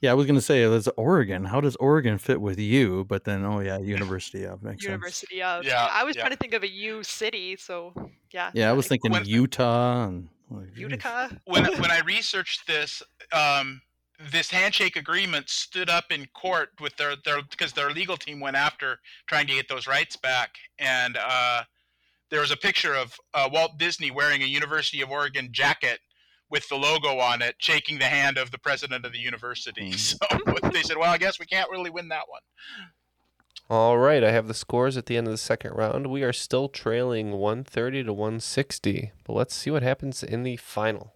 Yeah, I was gonna say that's Oregon. How does Oregon fit with you? But then, oh yeah, University of makes sense. University of. Yeah, I was yeah. trying to think of a U city, so yeah. Yeah, I was thinking When- Utah and like, geez. Utica. when when I researched this, um, this handshake agreement stood up in court with their their because their legal team went after trying to get those rights back, and uh, there was a picture of uh, Walt Disney wearing a University of Oregon jacket with the logo on it, shaking the hand of the president of the university. Mm. So they said, "Well, I guess we can't really win that one." All right, I have the scores at the end of the second round. We are still trailing 130 to 160, but let's see what happens in the final.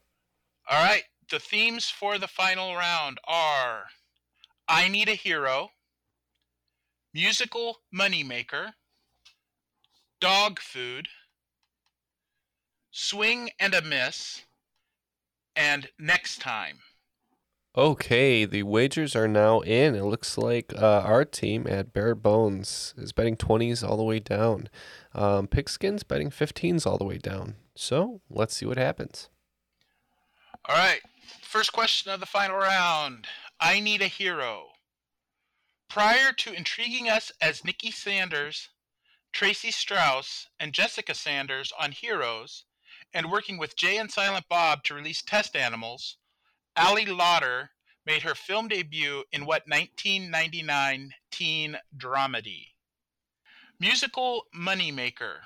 All right, the themes for the final round are I Need a Hero, Musical Moneymaker, Dog Food, Swing and a Miss, and Next Time. Okay, the wagers are now in. It looks like uh, our team at Bare Bones is betting 20s all the way down. Um, Pigskin's betting 15s all the way down. So let's see what happens. All right, first question of the final round I Need a Hero. Prior to intriguing us as Nikki Sanders, Tracy Strauss, and Jessica Sanders on Heroes, and working with Jay and Silent Bob to release test animals, Ali Larter made her film debut in what 1999 teen dramedy? Musical Moneymaker.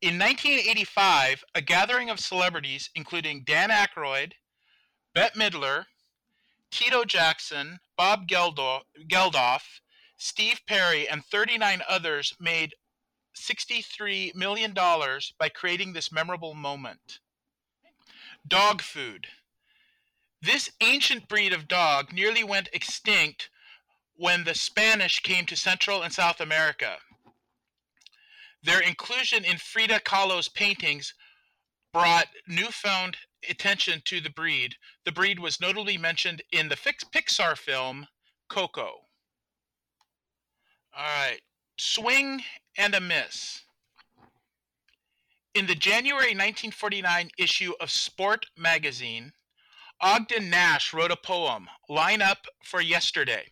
In 1985, a gathering of celebrities, including Dan Aykroyd, Bette Midler, Tito Jackson, Bob Geldof, Geldof, Steve Perry, and 39 others made $63 million by creating this memorable moment. Dog food. This ancient breed of dog nearly went extinct when the Spanish came to Central and South America. Their inclusion in Frida Kahlo's paintings brought newfound attention to the breed. The breed was notably mentioned in the Pixar film Coco. All right, swing and a miss. In the January 1949 issue of Sport magazine, Ogden Nash wrote a poem, Line Up for Yesterday,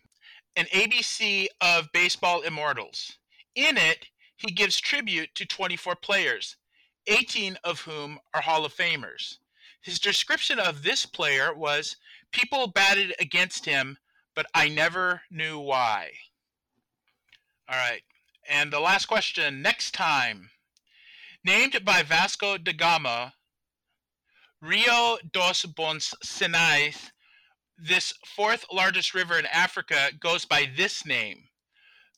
an ABC of baseball immortals. In it, he gives tribute to 24 players, 18 of whom are Hall of Famers. His description of this player was People batted against him, but I never knew why. All right, and the last question next time. Named by Vasco da Gama, Rio dos Bons Sinais, this fourth largest river in Africa, goes by this name.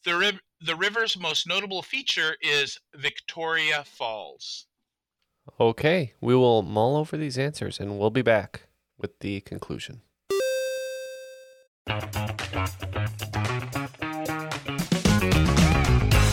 The, riv- the river's most notable feature is Victoria Falls. Okay, we will mull over these answers and we'll be back with the conclusion.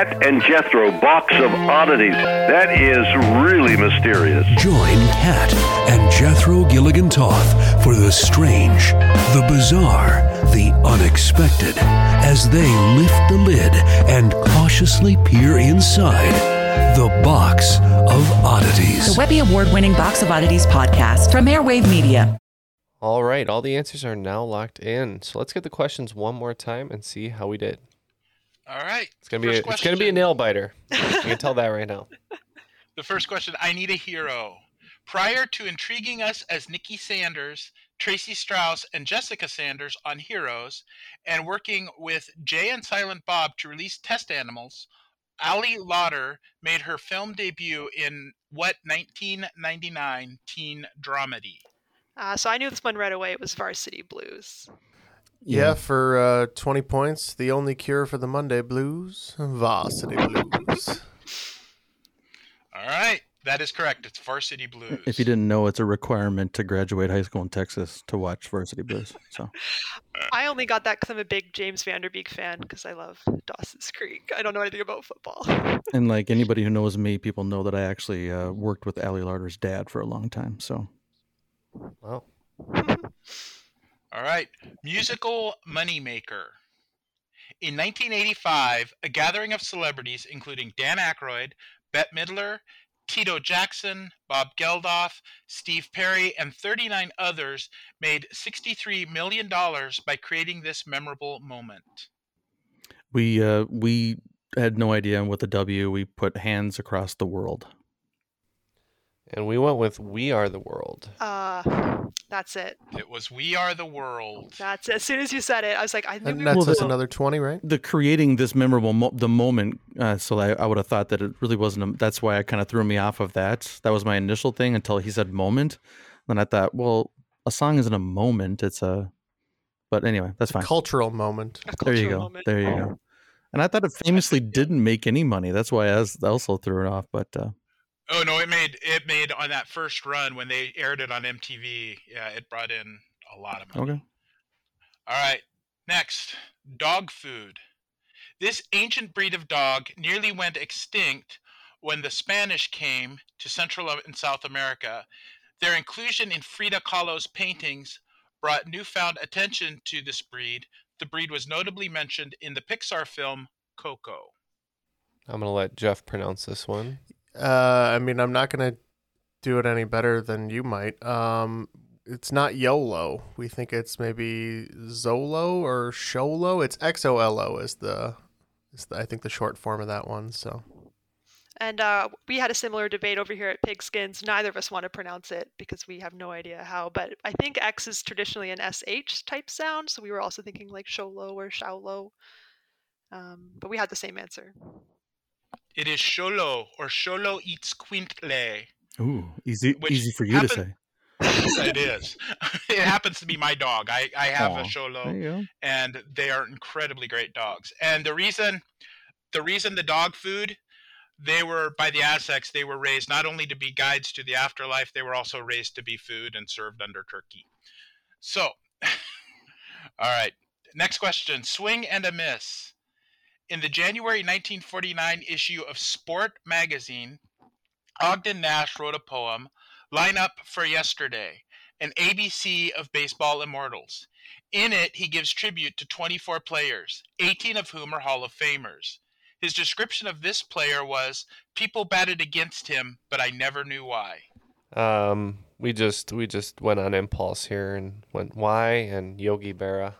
Kat Kat and Jethro Box of Oddities. That is really mysterious. Join Kat and Jethro Gilligan Toth for the strange, the bizarre, the unexpected as they lift the lid and cautiously peer inside the Box of Oddities. The Webby Award winning Box of Oddities podcast from Airwave Media. All right, all the answers are now locked in. So let's get the questions one more time and see how we did. All right. It's gonna be a, it's gonna be a nail biter. I can tell that right now. The first question I need a hero. Prior to intriguing us as Nikki Sanders, Tracy Strauss, and Jessica Sanders on Heroes, and working with Jay and Silent Bob to release test animals, Ali Larter made her film debut in what 1999 teen dramedy? Uh, so I knew this one right away. It was Varsity Blues. Yeah, for uh, 20 points, the only cure for the Monday blues, varsity blues. All right, that is correct. It's Varsity Blues. If you didn't know, it's a requirement to graduate high school in Texas to watch Varsity Blues. So I only got that because I'm a big James Van Der Beek fan because I love Dawson's Creek. I don't know anything about football. and like anybody who knows me, people know that I actually uh, worked with Ali Larter's dad for a long time. So Wow. All right, musical moneymaker. In 1985, a gathering of celebrities, including Dan Aykroyd, Bette Midler, Tito Jackson, Bob Geldof, Steve Perry, and 39 others, made $63 million by creating this memorable moment. we uh, we had no idea with the W. We put hands across the world. And we went with We Are the World. Uh, that's it. It was We Are the World. That's it. As soon as you said it, I was like, I knew And we that's were us another 20, right? the creating this memorable mo- the moment uh, so I, I would have thought that it really wasn't a, that's why i kind of threw me off of that that was my initial thing until he said moment then i thought well a song isn't a moment it's a but anyway that's fine Cultural moment. there you go there you go and i thought it famously didn't make any money that's why i was also threw it off but uh, Oh no, it made it made on that first run when they aired it on MTV. Yeah, it brought in a lot of money. okay All right, next, dog food. This ancient breed of dog nearly went extinct when the Spanish came to Central and South America. Their inclusion in Frida Kahlo's paintings brought newfound attention to this breed. The breed was notably mentioned in the Pixar film Coco. I'm gonna let Jeff pronounce this one. Uh, I mean, I'm not to do it any better than you might. Um, it's not YOLO. We think it's maybe Zolo or Sholo. It's XOLO is the, is the I think the short form of that one. So And uh, we had a similar debate over here at Pigskins. Neither of us want to pronounce it because we have no idea how. But I think X is traditionally an SH type sound, so we were also thinking like Sholo or Shaolo. Um, but we had the same answer. It is Sholo or Xolo Itzcuintle. ooh easy easy for you to say it is. it happens to be my dog. I, I have Aw, a Xolo. there you go. and they are incredibly great dogs. And the reason, the reason the dog food, they were by the Aztecs. They were raised not only to be guides to the afterlife, they were also raised to be food and served under turkey. So, all right. Next question: Swing and a miss. In the January 1949 issue of Sport magazine, Ogden Nash wrote a poem, Line Up for Yesterday, an ABC of baseball immortals. In it, he gives tribute to 24 players, 18 of whom are Hall of Famers. His description of this player was People batted against him, but I never knew why. Um, we just we just went on impulse here and went why and Yogi Berra.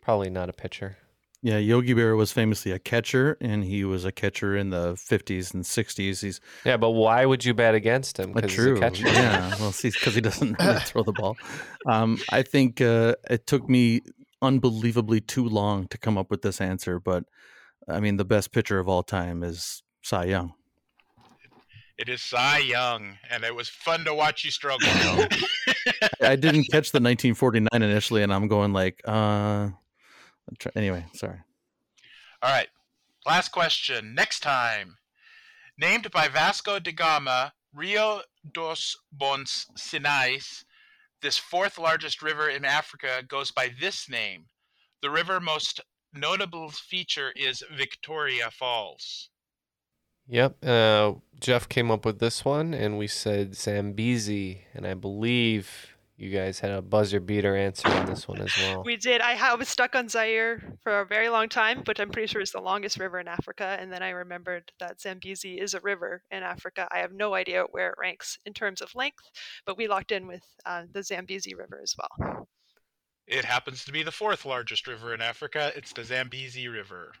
Probably not a pitcher. Yeah, Yogi Berra was famously a catcher, and he was a catcher in the 50s and 60s. He's Yeah, but why would you bet against him? Uh, 'Cause he's true. a catcher. Yeah. Well, see, because he doesn't really throw the ball. Um, I think uh, it took me unbelievably too long to come up with this answer, but I mean, the best pitcher of all time is Cy Young. It is Cy Young, and it was fun to watch you struggle. I didn't catch the 1949 initially, and I'm going like, uh, I'm try- anyway, sorry. All right. Last question. Next time. Named by Vasco da Gama, Rio dos Bons Sinais, this fourth largest river in Africa goes by this name. The river most notable feature is Victoria Falls. Yep. Uh, Jeff came up with this one, and we said Zambezi, and I believe you guys had a buzzer beater answer on this one as well. We did. I, I was stuck on Zaire for a very long time, but I'm pretty sure it's the longest river in Africa. And then I remembered that Zambezi is a river in Africa. I have no idea where it ranks in terms of length, but we locked in with uh, the Zambezi River as well. It happens to be the fourth largest river in Africa. It's the Zambezi River.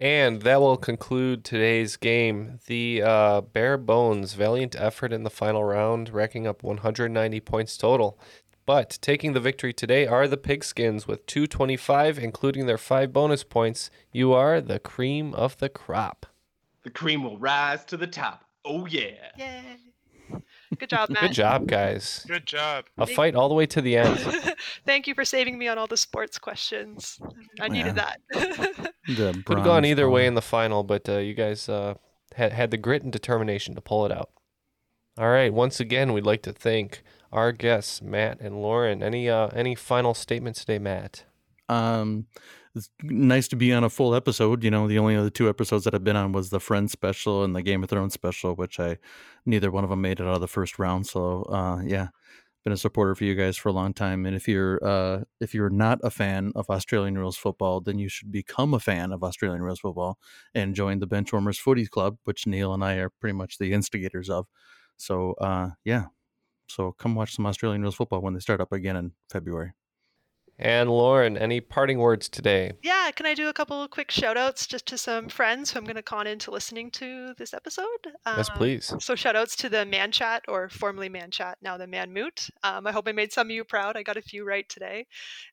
And that will conclude today's game. The uh, bare bones, valiant effort in the final round, racking up 190 points total. But taking the victory today are the Pigskins with 225, including their five bonus points. You are the cream of the crop. The cream will rise to the top. Oh, yeah. Yay. Good job, Matt. Good job, guys. Good job. A fight all the way to the end. Thank you for saving me on all the sports questions. I needed that. The Could have gone bronze either way in the final, but uh, you guys uh, had had the grit and determination to pull it out. All right. Once again, we'd like to thank our guests, Matt and Lauren. Any uh, any final statements today, Matt? Um, it's nice to be on a full episode. You know, the only other two episodes that I've been on was the Friends special and the Game of Thrones special, which I neither one of them made it out of the first round. So, uh, yeah, been a supporter for you guys for a long time. And if you're uh, if you're not a fan of Australian rules football, then you should become a fan of Australian rules football and join the Benchwarmers Footies Club, which Neil and I are pretty much the instigators of. So, uh, yeah. So come watch some Australian rules football when they start up again in February. And Lauren, any parting words today? Yeah, can I do a couple of quick shout outs just to some friends who I'm going to con into listening to this episode? Yes, Um, please. So shout outs to the Man Chat, or formerly Man Chat, now the Man Moot. Um, I hope I made some of you proud. I got a few right today.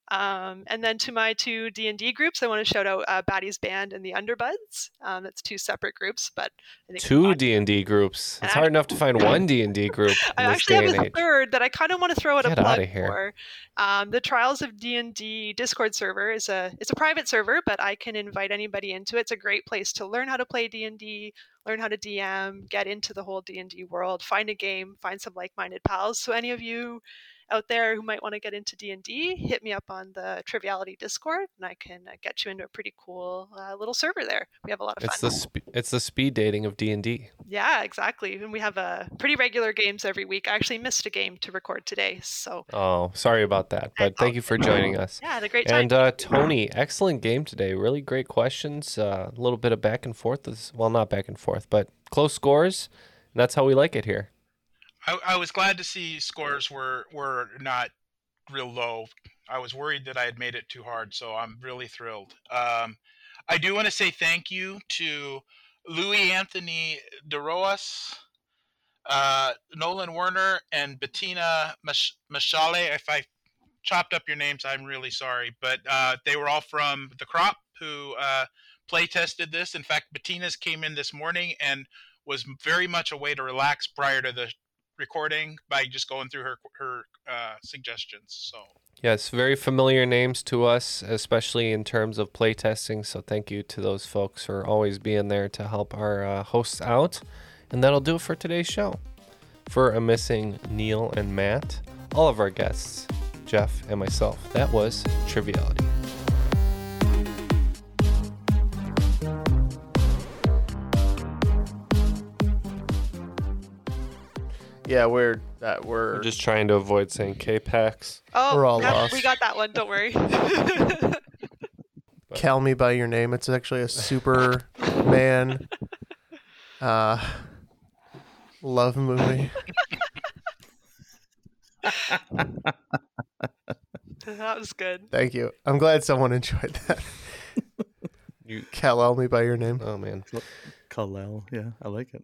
Um, and then to my two D&D groups, I want to shout out uh, Batty's Band and the Underbuds. Um, that's two separate groups, but I think Two D and D groups. It's hard enough to find one D and D group I actually have a age. third that I kind of want to throw out Get a plug for. Um, the Trials of D and D Discord server is a it's a private server, but I can invite anybody into it. It's a great place to learn how to play D and D, learn how to DM, get into the whole D and D world, find a game, find some like-minded pals. So any of you out there who might want to get into D&D, hit me up on the Triviality Discord and I can uh, get you into a pretty cool uh, little server there. We have a lot of It's fun. the spe- it's the speed dating of D and D. Yeah, exactly. And we have uh, pretty regular games every week. I actually missed a game to record today, so Oh, sorry about that, but thank you for joining us. Yeah, a great time. And uh, Tony, excellent game today. Really great questions. Uh, a little bit of back and forth. Well, not back and forth, but close scores. And that's how we like it here. I, I was glad to see scores were were not real low. I was worried that I had made it too hard, so I'm really thrilled. Um, I do want to say thank you to Louis Anthony DeRoas, uh, Nolan Werner, and Bettina Machale. If I chopped up your names, I'm really sorry, but uh, they were all from the Crop who uh, play tested this. In fact, Bettina's came in this morning and was very much a way to relax prior to the recording by just going through her her uh, suggestions. So Yes, very familiar names to us, especially in terms of playtesting. So thank you to those folks for always being there to help our uh, hosts out. And that'll do it for today's show. For a missing Neil and Matt, all of our guests, Jeff and myself, that was Triviality. Yeah, we're uh, we're We're just trying to avoid saying K-Pax. Oh, We're all yep, lost. we got that one. Don't worry. Call Me by Your Name. It's actually a Superman uh, love movie. that was good. Thank you. I'm glad someone enjoyed that. You Kal-El Me by Your Name. Oh man. Kal-El, yeah, I like it.